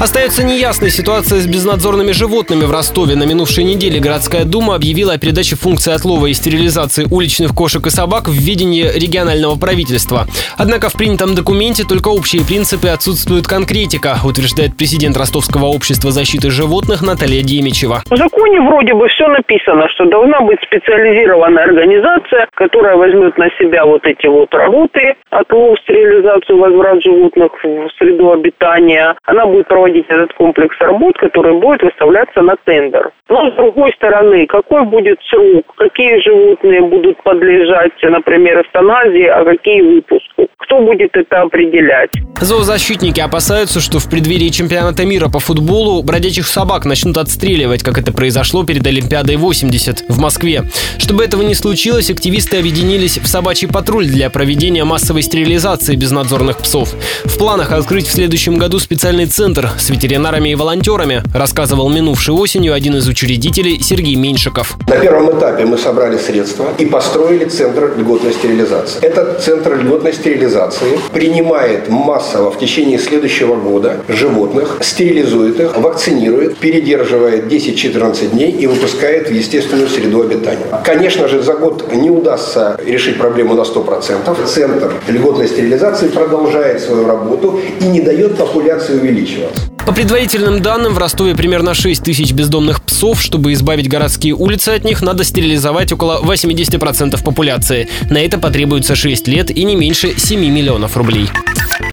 Остается неясной ситуация с безнадзорными животными в Ростове. На минувшей неделе городская дума объявила о передаче функции отлова и стерилизации уличных кошек и собак в видении регионального правительства. Однако в принятом документе только общие принципы отсутствует конкретика, утверждает президент Ростовского общества защиты животных Наталья Демичева. В законе вроде бы все написано, что должна быть специализированная организация, которая возьмет на себя вот эти вот работы, отлов, стерилизацию, возврат животных в среду обитания. Она будет проводить этот комплекс работ, который будет выставляться на тендер. Но с другой стороны, какой будет срок, какие животные будут подлежать, например, эвтаназии, а какие выпуску? Кто будет это определять? Зоозащитники опасаются, что в преддверии чемпионата мира по футболу бродячих собак начнут отстреливать, как это произошло перед Олимпиадой 80 в Москве. Чтобы этого не случилось, активисты объединились в собачий патруль для проведения массовой стерилизации безнадзорных псов. В планах открыть в следующем году специальный центр с ветеринарами и волонтерами, рассказывал минувшей осенью один из учредителей Сергей Меньшиков. На первом этапе мы собрали средства и построили центр льготной стерилизации. Этот центр льготной стерилизации принимает массу массово в течение следующего года животных, стерилизует их, вакцинирует, передерживает 10-14 дней и выпускает в естественную среду обитания. Конечно же, за год не удастся решить проблему на 100%. Центр льготной стерилизации продолжает свою работу и не дает популяции увеличиваться. По предварительным данным, в Ростове примерно 6 тысяч бездомных псов. Чтобы избавить городские улицы от них, надо стерилизовать около 80% популяции. На это потребуется 6 лет и не меньше 7 миллионов рублей.